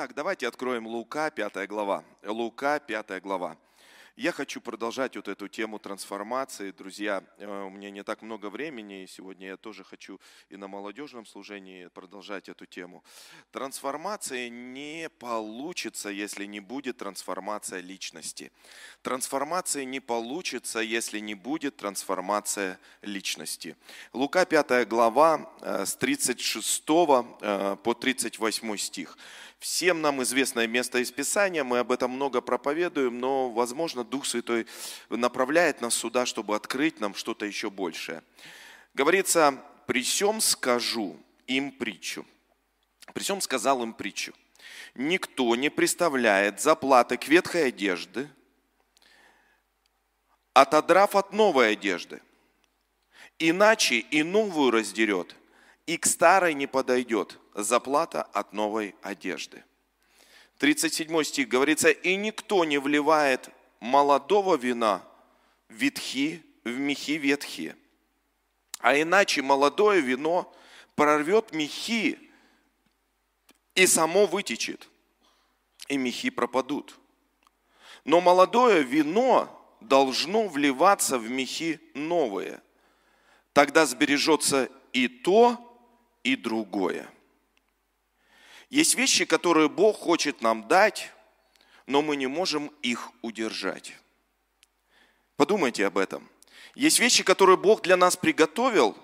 Итак, давайте откроем Лука, 5 глава. Лука, 5 глава. Я хочу продолжать вот эту тему трансформации. Друзья, э, у меня не так много времени, и сегодня я тоже хочу и на молодежном служении продолжать эту тему. Трансформация не получится, если не будет трансформация личности. Трансформация не получится, если не будет трансформация личности. Лука 5 глава э, с 36 э, по 38 стих. Всем нам известное место из Писания, мы об этом много проповедуем, но, возможно, Дух Святой направляет нас сюда, чтобы открыть нам что-то еще большее. Говорится, при всем скажу им притчу. При всем сказал им притчу. Никто не представляет заплаты к ветхой одежды, отодрав от новой одежды. Иначе и новую раздерет, и к старой не подойдет заплата от новой одежды. 37 стих говорится, «И никто не вливает молодого вина ветхи, в мехи ветхие, а иначе молодое вино прорвет мехи и само вытечет, и мехи пропадут. Но молодое вино должно вливаться в мехи новые. Тогда сбережется и то, и другое. Есть вещи, которые Бог хочет нам дать, но мы не можем их удержать. Подумайте об этом. Есть вещи, которые Бог для нас приготовил,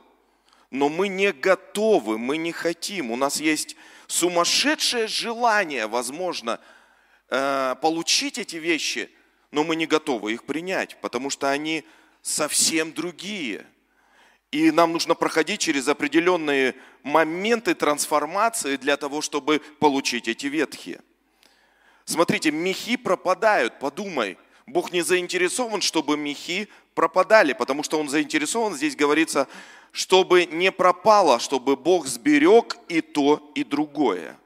но мы не готовы, мы не хотим. У нас есть сумасшедшее желание, возможно, э, получить эти вещи, но мы не готовы их принять, потому что они совсем другие – и нам нужно проходить через определенные моменты трансформации для того, чтобы получить эти ветхие. Смотрите, мехи пропадают, подумай. Бог не заинтересован, чтобы мехи пропадали, потому что Он заинтересован, здесь говорится, чтобы не пропало, чтобы Бог сберег и то, и другое.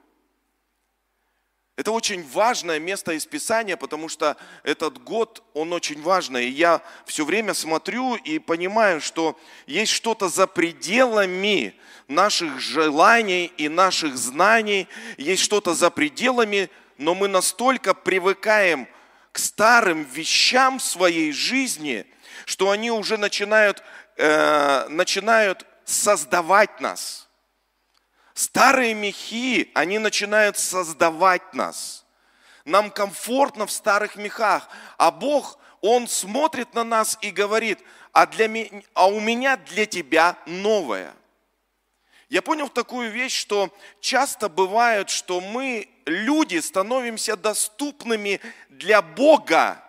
Это очень важное место из Писания, потому что этот год, он очень важный. И я все время смотрю и понимаю, что есть что-то за пределами наших желаний и наших знаний, есть что-то за пределами, но мы настолько привыкаем к старым вещам своей жизни, что они уже начинают, э, начинают создавать нас – Старые мехи, они начинают создавать нас. Нам комфортно в старых мехах, а Бог, Он смотрит на нас и говорит, а, для а у меня для тебя новое. Я понял такую вещь, что часто бывает, что мы, люди, становимся доступными для Бога,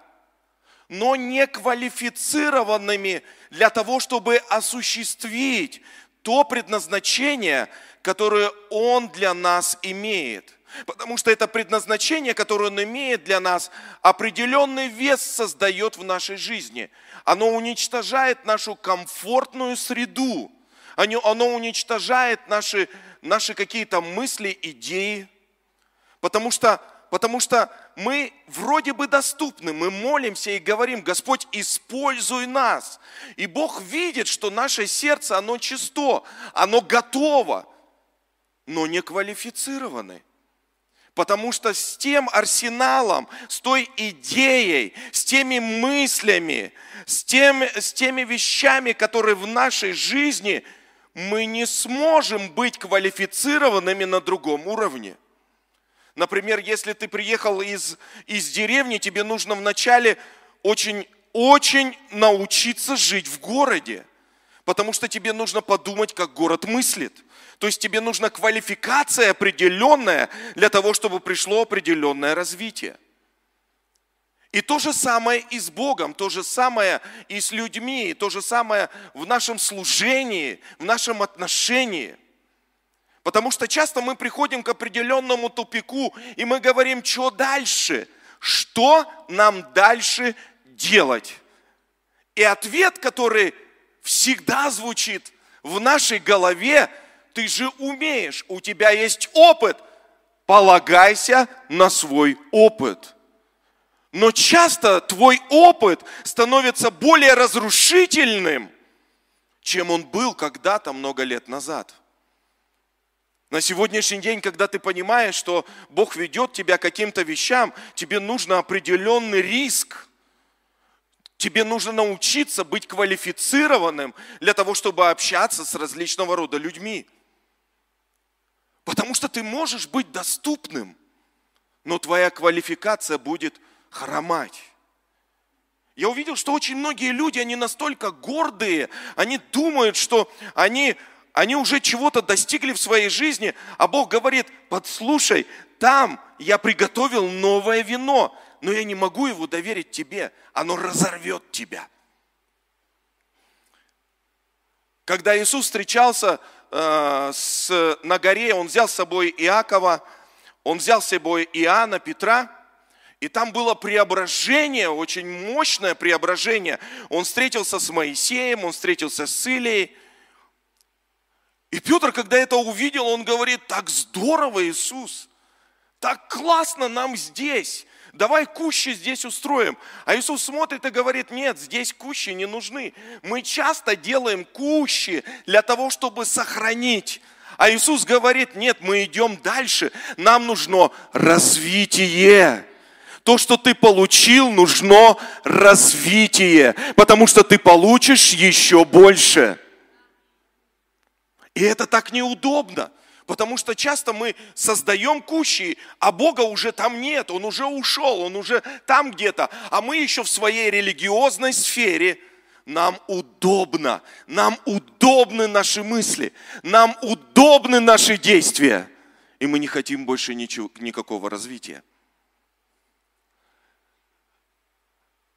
но не квалифицированными для того, чтобы осуществить то предназначение, которое Он для нас имеет. Потому что это предназначение, которое Он имеет для нас, определенный вес создает в нашей жизни. Оно уничтожает нашу комфортную среду. Оно уничтожает наши, наши какие-то мысли, идеи. Потому что потому что мы вроде бы доступны, мы молимся и говорим, Господь, используй нас. И Бог видит, что наше сердце, оно чисто, оно готово но не квалифицированы. Потому что с тем арсеналом, с той идеей, с теми мыслями, с, тем, с теми вещами, которые в нашей жизни, мы не сможем быть квалифицированными на другом уровне. Например, если ты приехал из, из деревни, тебе нужно вначале очень, очень научиться жить в городе, потому что тебе нужно подумать, как город мыслит – то есть тебе нужна квалификация определенная для того, чтобы пришло определенное развитие. И то же самое и с Богом, то же самое и с людьми, и то же самое в нашем служении, в нашем отношении. Потому что часто мы приходим к определенному тупику, и мы говорим, что дальше? Что нам дальше делать? И ответ, который всегда звучит в нашей голове, ты же умеешь, у тебя есть опыт. Полагайся на свой опыт. Но часто твой опыт становится более разрушительным, чем он был когда-то много лет назад. На сегодняшний день, когда ты понимаешь, что Бог ведет тебя к каким-то вещам, тебе нужно определенный риск. Тебе нужно научиться быть квалифицированным для того, чтобы общаться с различного рода людьми. Потому что ты можешь быть доступным, но твоя квалификация будет хромать. Я увидел, что очень многие люди, они настолько гордые, они думают, что они они уже чего-то достигли в своей жизни, а Бог говорит, подслушай, там я приготовил новое вино, но я не могу его доверить тебе, оно разорвет тебя. Когда Иисус встречался э, с, на горе, Он взял с собой Иакова, Он взял с собой Иоанна, Петра, и там было преображение, очень мощное преображение. Он встретился с Моисеем, он встретился с Илией, и Петр, когда это увидел, он говорит, так здорово, Иисус, так классно нам здесь, давай кущи здесь устроим. А Иисус смотрит и говорит, нет, здесь кущи не нужны. Мы часто делаем кущи для того, чтобы сохранить. А Иисус говорит, нет, мы идем дальше, нам нужно развитие. То, что ты получил, нужно развитие, потому что ты получишь еще больше. И это так неудобно, потому что часто мы создаем кущи, а Бога уже там нет, Он уже ушел, Он уже там где-то, а мы еще в своей религиозной сфере, нам удобно, нам удобны наши мысли, нам удобны наши действия, и мы не хотим больше ничего, никакого развития.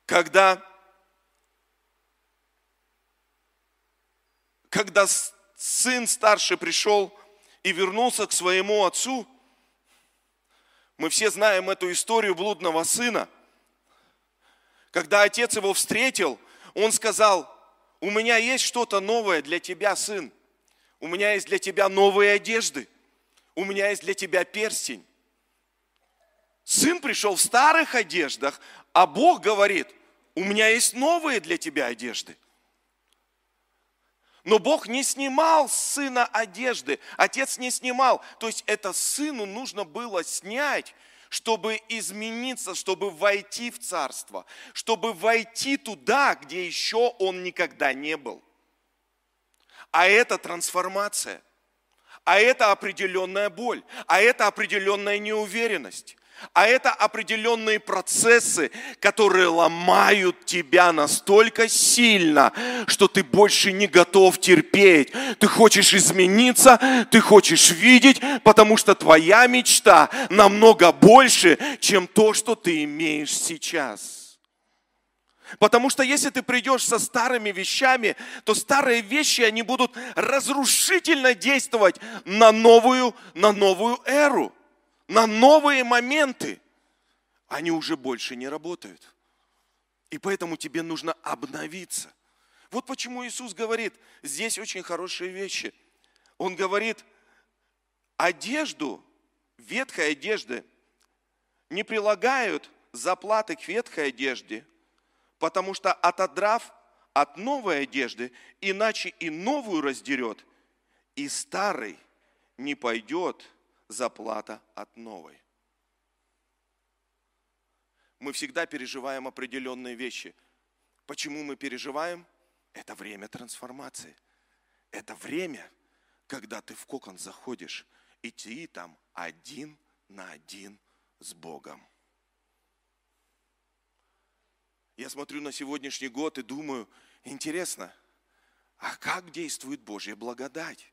Когда, когда сын старший пришел и вернулся к своему отцу. Мы все знаем эту историю блудного сына. Когда отец его встретил, он сказал, у меня есть что-то новое для тебя, сын. У меня есть для тебя новые одежды. У меня есть для тебя перстень. Сын пришел в старых одеждах, а Бог говорит, у меня есть новые для тебя одежды. Но Бог не снимал с сына одежды, отец не снимал. То есть это сыну нужно было снять, чтобы измениться, чтобы войти в царство, чтобы войти туда, где еще он никогда не был. А это трансформация, а это определенная боль, а это определенная неуверенность. А это определенные процессы, которые ломают тебя настолько сильно, что ты больше не готов терпеть. Ты хочешь измениться, ты хочешь видеть, потому что твоя мечта намного больше, чем то, что ты имеешь сейчас. Потому что если ты придешь со старыми вещами, то старые вещи, они будут разрушительно действовать на новую, на новую эру на новые моменты, они уже больше не работают. И поэтому тебе нужно обновиться. Вот почему Иисус говорит, здесь очень хорошие вещи. Он говорит, одежду, ветхой одежды не прилагают заплаты к ветхой одежде, потому что отодрав от новой одежды, иначе и новую раздерет, и старый не пойдет заплата от новой. Мы всегда переживаем определенные вещи. Почему мы переживаем? Это время трансформации. Это время, когда ты в кокон заходишь, и ты там один на один с Богом. Я смотрю на сегодняшний год и думаю, интересно, а как действует Божья благодать?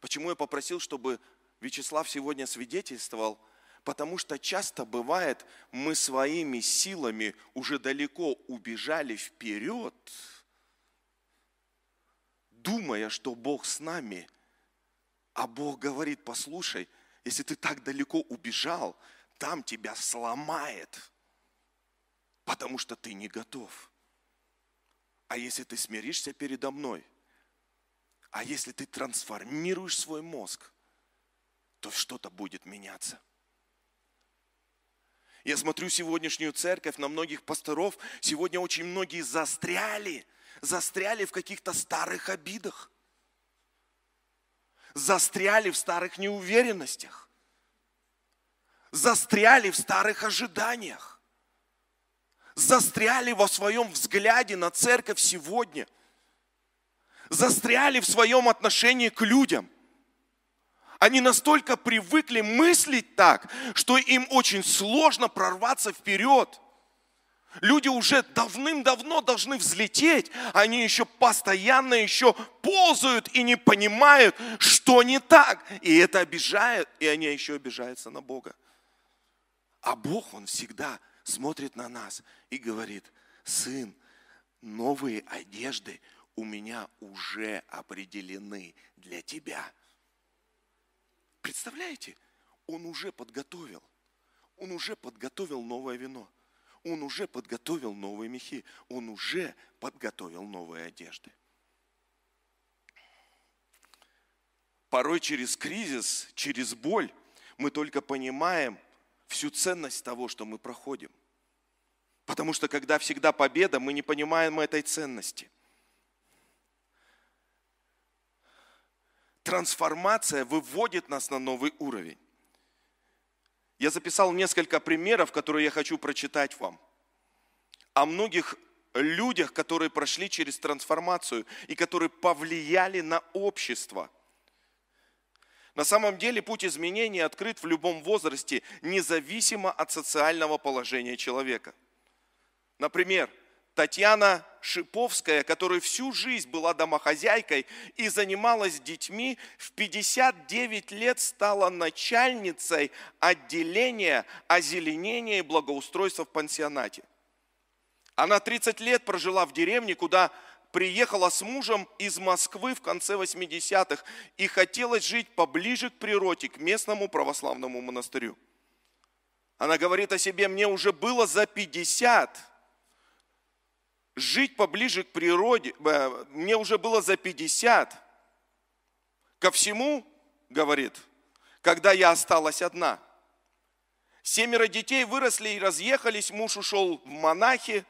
Почему я попросил, чтобы Вячеслав сегодня свидетельствовал, потому что часто бывает, мы своими силами уже далеко убежали вперед, думая, что Бог с нами, а Бог говорит, послушай, если ты так далеко убежал, там тебя сломает, потому что ты не готов. А если ты смиришься передо мной, а если ты трансформируешь свой мозг, то что-то будет меняться. Я смотрю сегодняшнюю церковь, на многих пасторов, сегодня очень многие застряли, застряли в каких-то старых обидах. застряли в старых неуверенностях, застряли в старых ожиданиях, застряли во своем взгляде на церковь сегодня, застряли в своем отношении к людям. Они настолько привыкли мыслить так, что им очень сложно прорваться вперед – Люди уже давным-давно должны взлететь, они еще постоянно еще ползают и не понимают, что не так. И это обижает, и они еще обижаются на Бога. А Бог, Он всегда смотрит на нас и говорит, сын, новые одежды у меня уже определены для тебя. Представляете? Он уже подготовил. Он уже подготовил новое вино. Он уже подготовил новые мехи, он уже подготовил новые одежды. Порой через кризис, через боль мы только понимаем всю ценность того, что мы проходим. Потому что когда всегда победа, мы не понимаем этой ценности. Трансформация выводит нас на новый уровень. Я записал несколько примеров, которые я хочу прочитать вам. О многих людях, которые прошли через трансформацию и которые повлияли на общество. На самом деле путь изменения открыт в любом возрасте, независимо от социального положения человека. Например, Татьяна Шиповская, которая всю жизнь была домохозяйкой и занималась детьми, в 59 лет стала начальницей отделения озеленения и благоустройства в пансионате. Она 30 лет прожила в деревне, куда приехала с мужем из Москвы в конце 80-х и хотелось жить поближе к природе, к местному православному монастырю. Она говорит о себе, мне уже было за 50, жить поближе к природе, э, мне уже было за 50. Ко всему, говорит, когда я осталась одна. Семеро детей выросли и разъехались, муж ушел в монахи.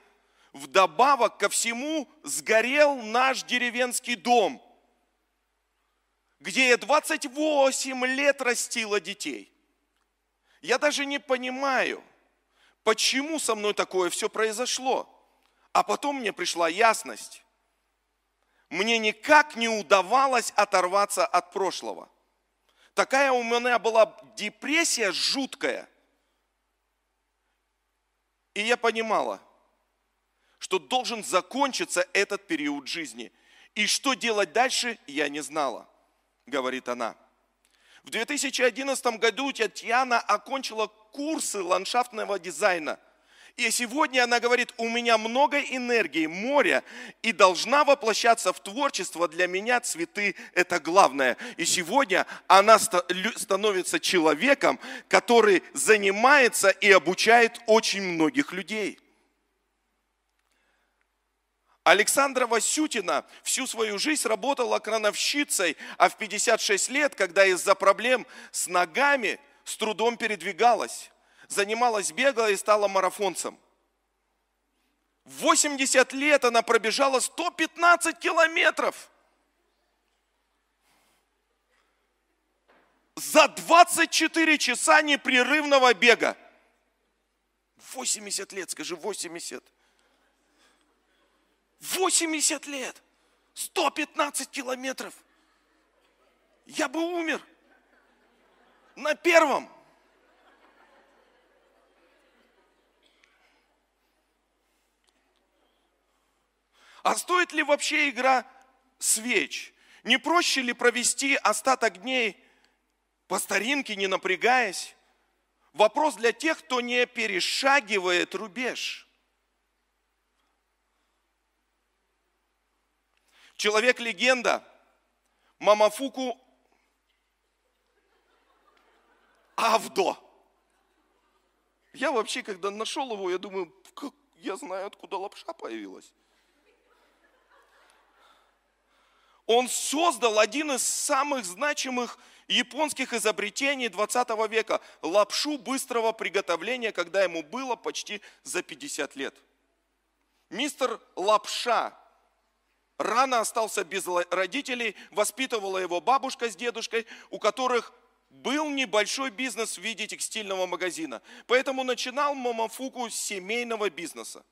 Вдобавок ко всему сгорел наш деревенский дом, где я 28 лет растила детей. Я даже не понимаю, почему со мной такое все произошло. А потом мне пришла ясность. Мне никак не удавалось оторваться от прошлого. Такая у меня была депрессия жуткая. И я понимала, что должен закончиться этот период жизни. И что делать дальше, я не знала, говорит она. В 2011 году Татьяна окончила курсы ландшафтного дизайна – и сегодня она говорит, у меня много энергии, моря, и должна воплощаться в творчество. Для меня цветы – это главное. И сегодня она становится человеком, который занимается и обучает очень многих людей. Александра Васютина всю свою жизнь работала крановщицей, а в 56 лет, когда из-за проблем с ногами с трудом передвигалась, занималась, бегала и стала марафонцем. В 80 лет она пробежала 115 километров. За 24 часа непрерывного бега. 80 лет, скажи, 80. 80 лет. 115 километров. Я бы умер. На первом. А стоит ли вообще игра свеч? Не проще ли провести остаток дней по старинке, не напрягаясь? Вопрос для тех, кто не перешагивает рубеж. Человек-легенда Мамафуку Авдо. Я вообще, когда нашел его, я думаю, как я знаю, откуда лапша появилась. Он создал один из самых значимых японских изобретений 20 века – лапшу быстрого приготовления, когда ему было почти за 50 лет. Мистер Лапша рано остался без родителей, воспитывала его бабушка с дедушкой, у которых был небольшой бизнес в виде текстильного магазина. Поэтому начинал Мамафуку с семейного бизнеса.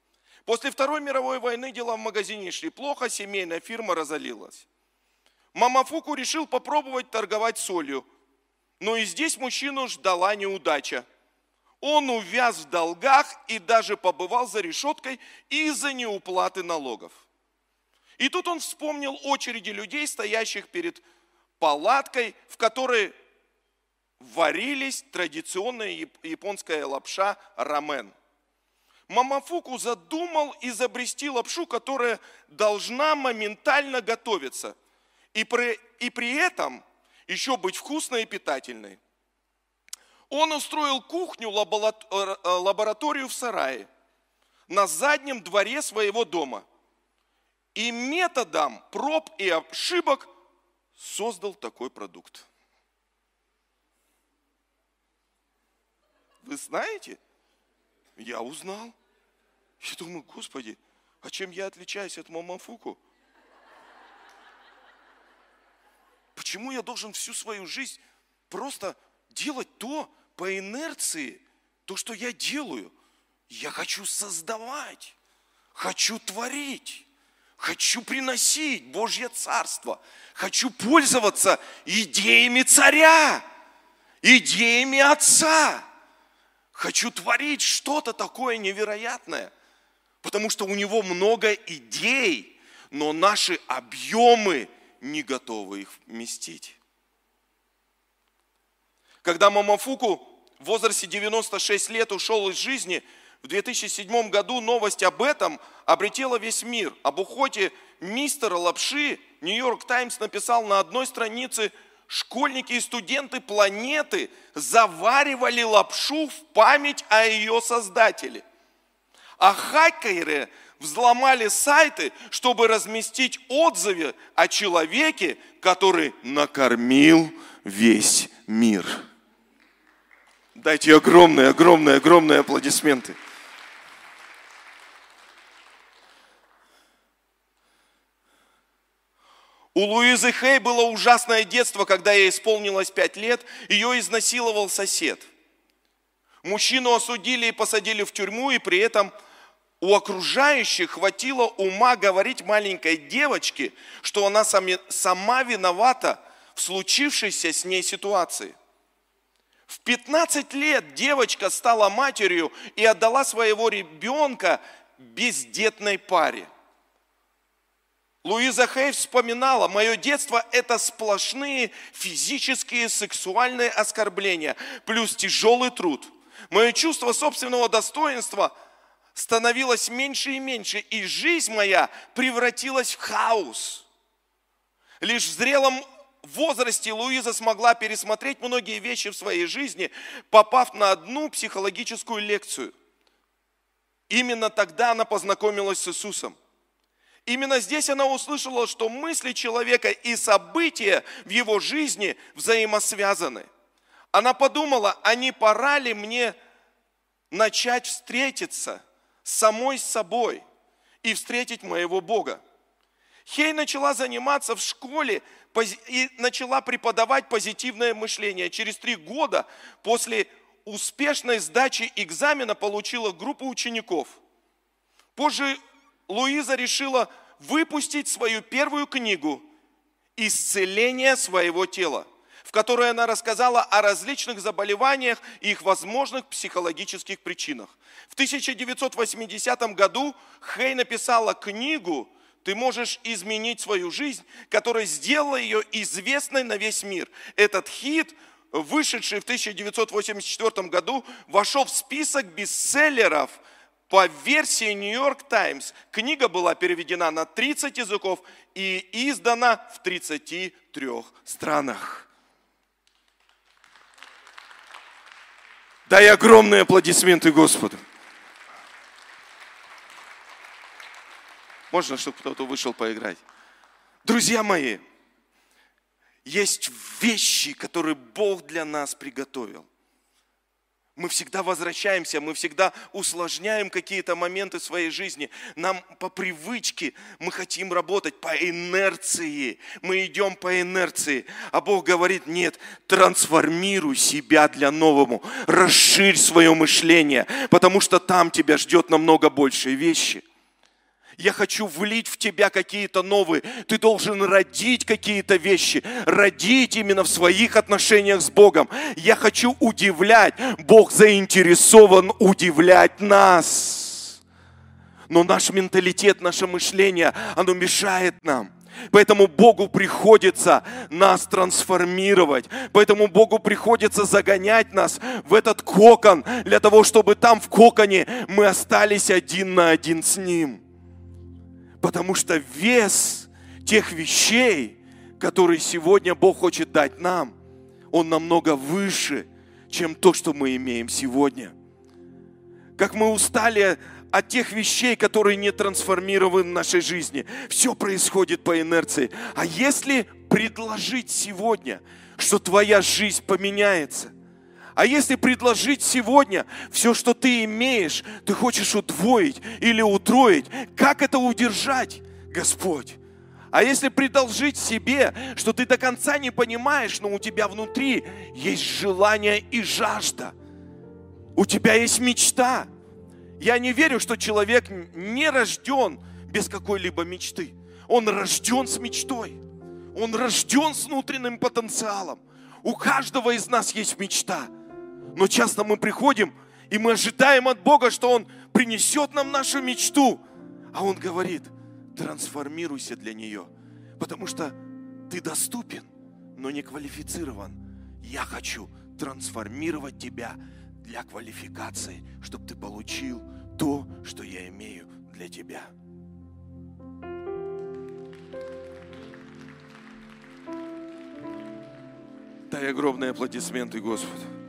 После Второй мировой войны дела в магазине шли плохо, семейная фирма разорилась. Мамафуку решил попробовать торговать солью. Но и здесь мужчину ждала неудача. Он увяз в долгах и даже побывал за решеткой из-за неуплаты налогов. И тут он вспомнил очереди людей, стоящих перед палаткой, в которой варились традиционная японская лапша рамен. Мамафуку задумал изобрести лапшу, которая должна моментально готовиться. И при, и при этом еще быть вкусной и питательной. Он устроил кухню, э, лабораторию в сарае на заднем дворе своего дома. И методом проб и ошибок создал такой продукт. Вы знаете? Я узнал. Я думаю, Господи, а чем я отличаюсь от Мамафуку? Почему я должен всю свою жизнь просто делать то по инерции, то, что я делаю? Я хочу создавать, хочу творить, хочу приносить Божье Царство, хочу пользоваться идеями царя, идеями Отца. Хочу творить что-то такое невероятное, потому что у него много идей, но наши объемы не готовы их вместить. Когда Мамафуку в возрасте 96 лет ушел из жизни, в 2007 году новость об этом обретела весь мир. Об уходе мистера Лапши Нью-Йорк Таймс написал на одной странице – школьники и студенты планеты заваривали лапшу в память о ее создателе. А хакеры взломали сайты, чтобы разместить отзывы о человеке, который накормил весь мир. Дайте огромные, огромные, огромные аплодисменты. У Луизы Хей было ужасное детство, когда ей исполнилось пять лет, ее изнасиловал сосед. Мужчину осудили и посадили в тюрьму, и при этом у окружающих хватило ума говорить маленькой девочке, что она сама виновата в случившейся с ней ситуации. В 15 лет девочка стала матерью и отдала своего ребенка бездетной паре. Луиза Хей вспоминала, мое детство – это сплошные физические, сексуальные оскорбления, плюс тяжелый труд. Мое чувство собственного достоинства становилось меньше и меньше, и жизнь моя превратилась в хаос. Лишь в зрелом возрасте Луиза смогла пересмотреть многие вещи в своей жизни, попав на одну психологическую лекцию. Именно тогда она познакомилась с Иисусом. Именно здесь она услышала, что мысли человека и события в его жизни взаимосвязаны. Она подумала, а не пора ли мне начать встретиться самой собой и встретить моего Бога. Хей начала заниматься в школе и начала преподавать позитивное мышление. Через три года после успешной сдачи экзамена получила группу учеников. Позже Луиза решила выпустить свою первую книгу «Исцеление своего тела», в которой она рассказала о различных заболеваниях и их возможных психологических причинах. В 1980 году Хей написала книгу «Ты можешь изменить свою жизнь», которая сделала ее известной на весь мир. Этот хит вышедший в 1984 году, вошел в список бестселлеров – по версии Нью-Йорк Таймс книга была переведена на 30 языков и издана в 33 странах. Дай огромные аплодисменты Господу. Можно, чтобы кто-то вышел поиграть? Друзья мои, есть вещи, которые Бог для нас приготовил. Мы всегда возвращаемся, мы всегда усложняем какие-то моменты своей жизни. Нам по привычке мы хотим работать по инерции. Мы идем по инерции. А Бог говорит, нет, трансформируй себя для новому. Расширь свое мышление, потому что там тебя ждет намного большие вещи. Я хочу влить в тебя какие-то новые. Ты должен родить какие-то вещи. Родить именно в своих отношениях с Богом. Я хочу удивлять. Бог заинтересован удивлять нас. Но наш менталитет, наше мышление, оно мешает нам. Поэтому Богу приходится нас трансформировать. Поэтому Богу приходится загонять нас в этот кокон, для того, чтобы там в коконе мы остались один на один с Ним. Потому что вес тех вещей, которые сегодня Бог хочет дать нам, он намного выше, чем то, что мы имеем сегодня. Как мы устали от тех вещей, которые не трансформированы в нашей жизни. Все происходит по инерции. А если предложить сегодня, что твоя жизнь поменяется – а если предложить сегодня все, что ты имеешь, ты хочешь удвоить или утроить, как это удержать, Господь? А если предложить себе, что ты до конца не понимаешь, но у тебя внутри есть желание и жажда, у тебя есть мечта. Я не верю, что человек не рожден без какой-либо мечты. Он рожден с мечтой. Он рожден с внутренним потенциалом. У каждого из нас есть мечта – но часто мы приходим, и мы ожидаем от Бога, что Он принесет нам нашу мечту. А Он говорит, трансформируйся для нее, потому что ты доступен, но не квалифицирован. Я хочу трансформировать тебя для квалификации, чтобы ты получил то, что я имею для тебя. Дай огромные аплодисменты Господу.